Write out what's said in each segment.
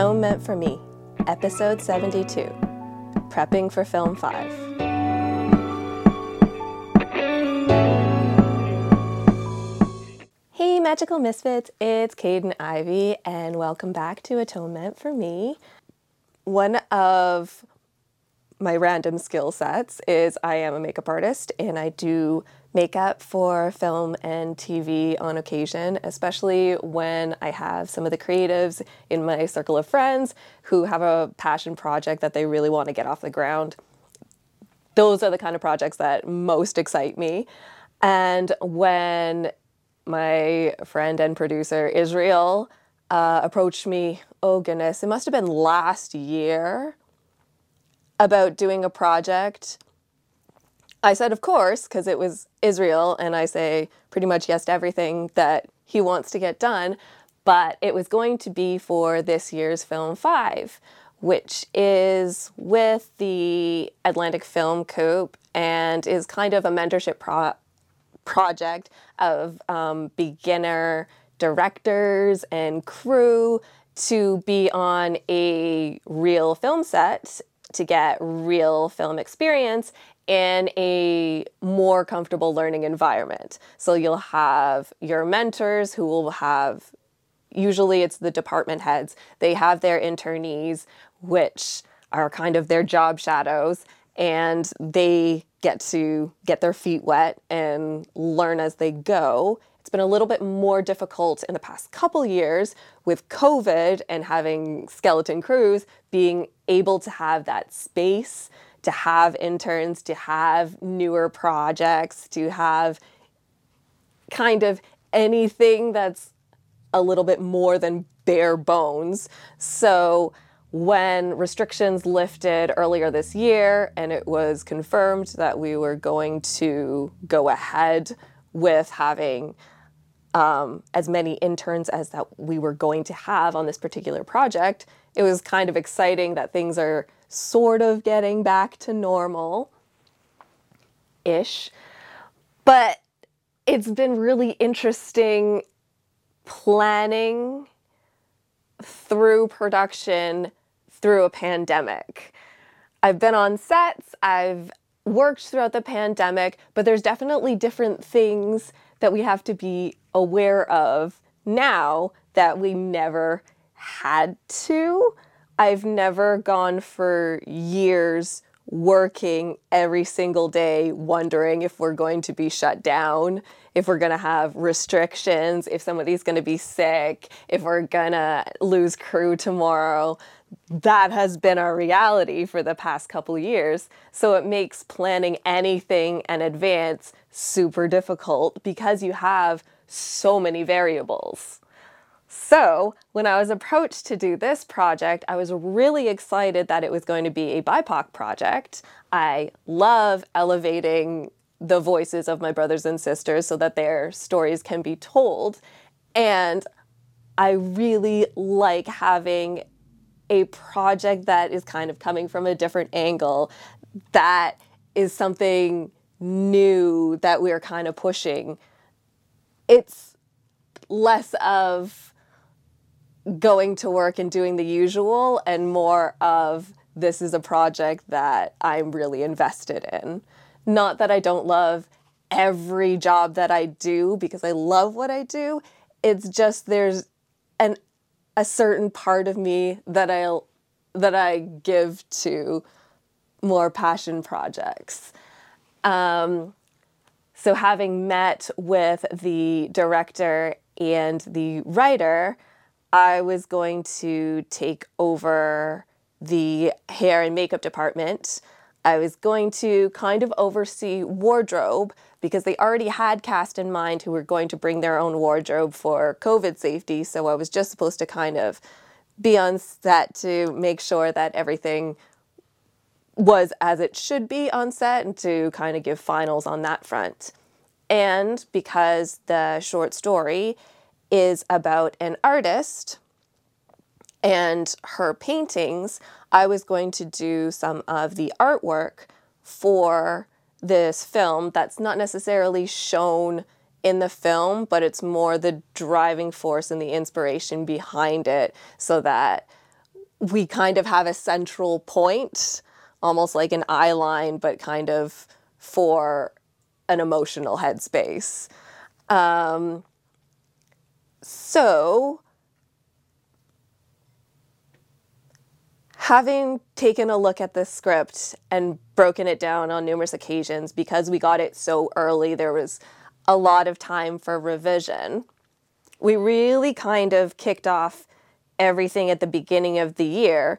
Tome Meant for Me, Episode 72 Prepping for Film 5. Hey, Magical Misfits, it's Kaidain Ivy, and welcome back to Atonement for Me. One of my random skill sets is I am a makeup artist and I do makeup for film and TV on occasion, especially when I have some of the creatives in my circle of friends who have a passion project that they really want to get off the ground. Those are the kind of projects that most excite me. And when my friend and producer Israel uh, approached me, oh goodness, it must have been last year about doing a project. I said, of course, because it was Israel, and I say pretty much yes to everything that he wants to get done. But it was going to be for this year's Film 5, which is with the Atlantic Film Coop and is kind of a mentorship pro- project of um, beginner directors and crew to be on a real film set to get real film experience in a more comfortable learning environment. So you'll have your mentors who will have, usually it's the department heads, they have their internees, which are kind of their job shadows, and they get to get their feet wet and learn as they go. It's been a little bit more difficult in the past couple years with COVID and having skeleton crews being able to have that space, to have interns, to have newer projects, to have kind of anything that's a little bit more than bare bones. So when restrictions lifted earlier this year and it was confirmed that we were going to go ahead with having um, as many interns as that we were going to have on this particular project, it was kind of exciting that things are sort of getting back to normal ish. But it's been really interesting planning through production through a pandemic. I've been on sets, I've worked throughout the pandemic, but there's definitely different things that we have to be aware of now that we never had to. I've never gone for years working every single day, wondering if we're going to be shut down, if we're going to have restrictions, if somebody's going to be sick, if we're going to lose crew tomorrow. That has been our reality for the past couple years. So it makes planning anything in advance super difficult because you have so many variables. So, when I was approached to do this project, I was really excited that it was going to be a BIPOC project. I love elevating the voices of my brothers and sisters so that their stories can be told. And I really like having a project that is kind of coming from a different angle, that is something new that we're kind of pushing. It's less of going to work and doing the usual and more of this is a project that I'm really invested in. Not that I don't love every job that I do because I love what I do. It's just there's an a certain part of me that I'll that I give to more passion projects. Um, so having met with the director and the writer, I was going to take over the hair and makeup department. I was going to kind of oversee wardrobe because they already had cast in mind who were going to bring their own wardrobe for COVID safety. So I was just supposed to kind of be on set to make sure that everything was as it should be on set and to kind of give finals on that front. And because the short story is about an artist and her paintings, I was going to do some of the artwork for this film that's not necessarily shown in the film, but it's more the driving force and the inspiration behind it so that we kind of have a central point, almost like an eye line, but kind of for an emotional headspace. Um, so, having taken a look at this script and broken it down on numerous occasions, because we got it so early, there was a lot of time for revision. We really kind of kicked off everything at the beginning of the year.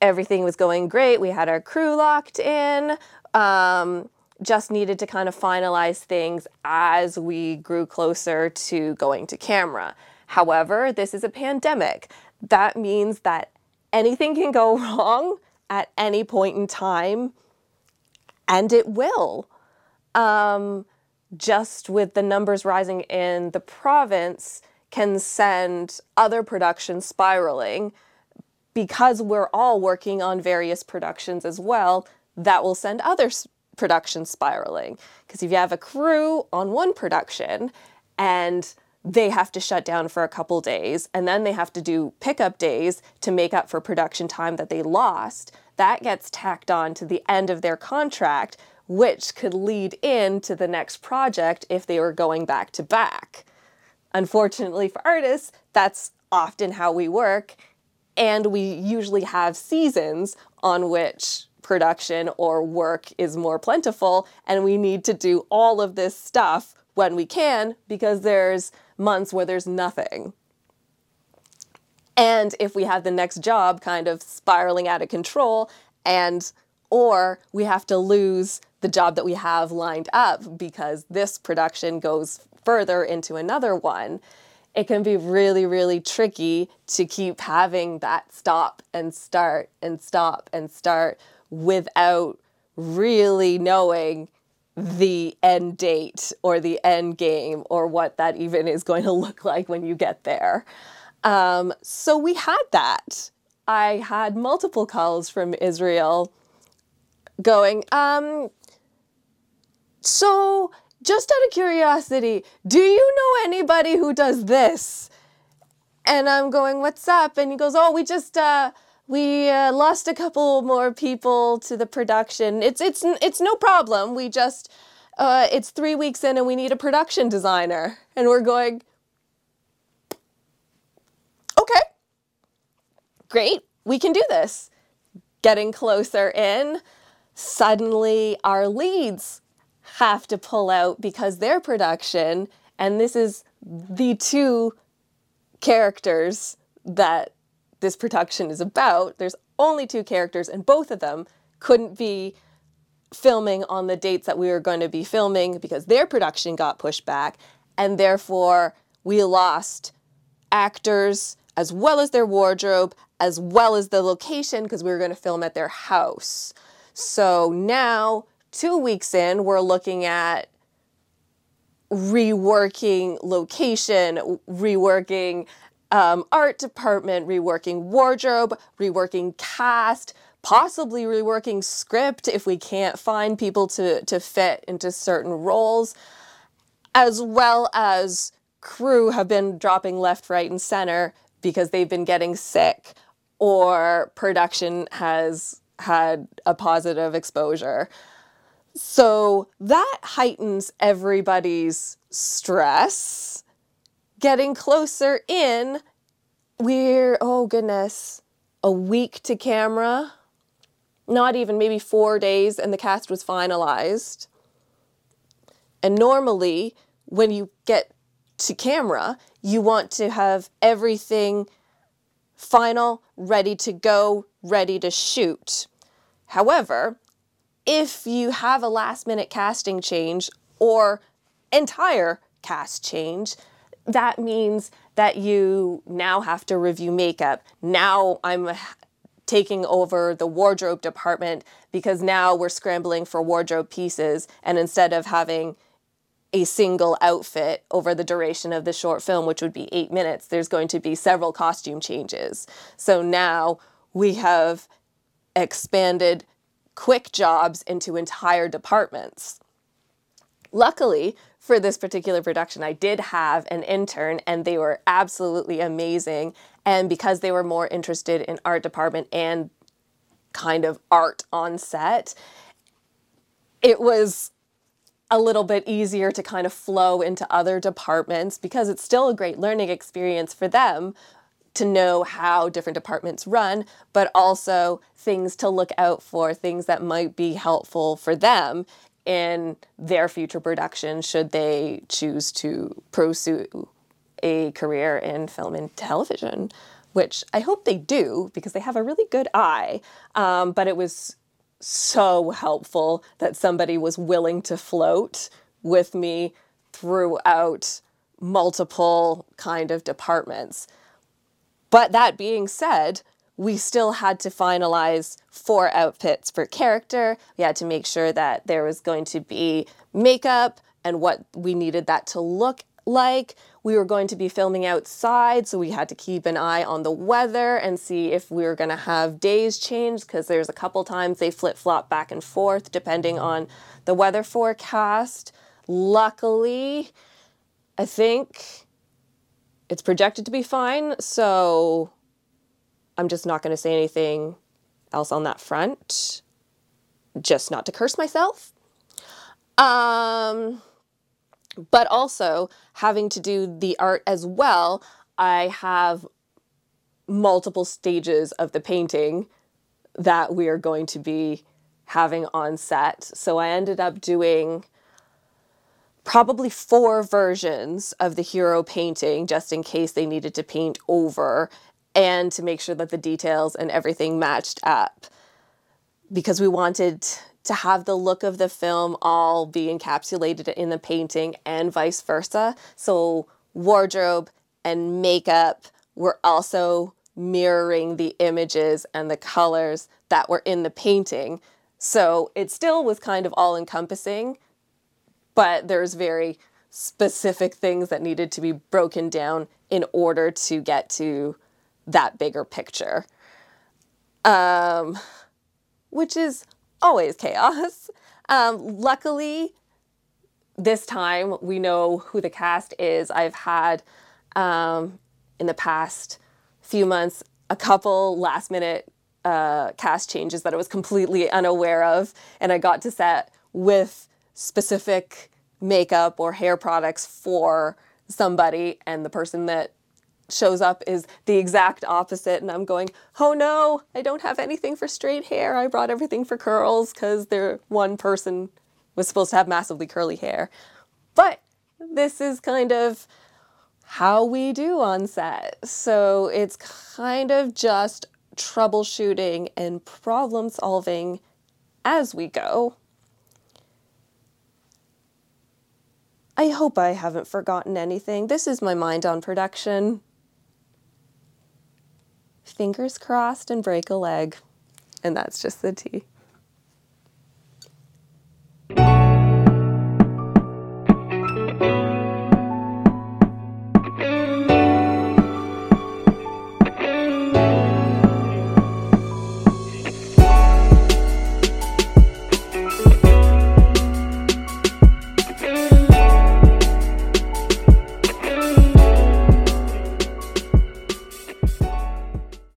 Everything was going great. We had our crew locked in. Um, just needed to kind of finalize things as we grew closer to going to camera. However, this is a pandemic. That means that anything can go wrong at any point in time, and it will. Um, just with the numbers rising in the province, can send other productions spiraling. Because we're all working on various productions as well, that will send other production spiraling. Because if you have a crew on one production and they have to shut down for a couple days and then they have to do pickup days to make up for production time that they lost, that gets tacked on to the end of their contract, which could lead into the next project if they were going back to back. Unfortunately for artists, that's often how we work, and we usually have seasons on which production or work is more plentiful, and we need to do all of this stuff when we can because there's months where there's nothing. And if we have the next job kind of spiraling out of control and or we have to lose the job that we have lined up because this production goes further into another one, it can be really, really tricky to keep having that stop and start and stop and start without really knowing the end date or the end game or what that even is going to look like when you get there. Um, so we had that. I had multiple calls from Israel going, um, so just out of curiosity, do you know anybody who does this? And I'm going, what's up? And he goes, oh, we just, uh, we uh, lost a couple more people to the production. It's it's it's no problem. We just uh, it's three weeks in and we need a production designer, and we're going. Okay, great, we can do this. Getting closer in, suddenly our leads have to pull out because their production, and this is the two characters that this production is about, there's only two characters, and both of them couldn't be filming on the dates that we were going to be filming because their production got pushed back, and therefore we lost actors as well as their wardrobe, as well as the location because we were going to film at their house. So now, two weeks in, we're looking at reworking location, reworking um, art department, reworking wardrobe, reworking cast, possibly reworking script if we can't find people to, to fit into certain roles, as well as crew have been dropping left, right, and center because they've been getting sick or production has had a positive exposure. So that heightens everybody's stress getting closer in. We're, oh goodness, a week to camera, not even maybe four days, and the cast was finalized. And normally, when you get to camera, you want to have everything final, ready to go, ready to shoot. However, if you have a last minute casting change or entire cast change, that means that you now have to review makeup. Now I'm taking over the wardrobe department because now we're scrambling for wardrobe pieces. And instead of having a single outfit over the duration of the short film, which would be eight minutes, there's going to be several costume changes. So now we have expanded quick jobs into entire departments. Luckily, for this particular production, I did have an intern and they were absolutely amazing. And because they were more interested in art department and kind of art on set, it was a little bit easier to kind of flow into other departments because it's still a great learning experience for them to know how different departments run, but also things to look out for, things that might be helpful for them in their future production should they choose to pursue a career in film and television, which I hope they do because they have a really good eye. Um, but it was so helpful that somebody was willing to float with me throughout multiple kind of departments. But that being said, we still had to finalize four outfits for character. We had to make sure that there was going to be makeup and what we needed that to look like. We were going to be filming outside, so we had to keep an eye on the weather and see if we were going to have days change because there's a couple times they flip flop back and forth depending on the weather forecast. Luckily, I think it's projected to be fine, so I'm just not going to say anything else on that front. Just not to curse myself. Um, but also having to do the art as well, I have multiple stages of the painting that we are going to be having on set. So I ended up doing probably four versions of the hero painting just in case they needed to paint over and to make sure that the details and everything matched up because we wanted to have the look of the film all be encapsulated in the painting and vice versa. So, wardrobe and makeup were also mirroring the images and the colors that were in the painting. So, it still was kind of all encompassing, but there's very specific things that needed to be broken down in order to get to that bigger picture. Um, which is always chaos. Um, luckily, this time we know who the cast is. I've had um, in the past few months a couple last minute uh, cast changes that I was completely unaware of, and I got to set with specific makeup or hair products for somebody, and the person that shows up is the exact opposite and I'm going, "Oh no, I don't have anything for straight hair. I brought everything for curls cuz there one person was supposed to have massively curly hair." But this is kind of how we do on set. So it's kind of just troubleshooting and problem solving as we go. I hope I haven't forgotten anything. This is my mind on production fingers crossed and break a leg. And that's just the tea.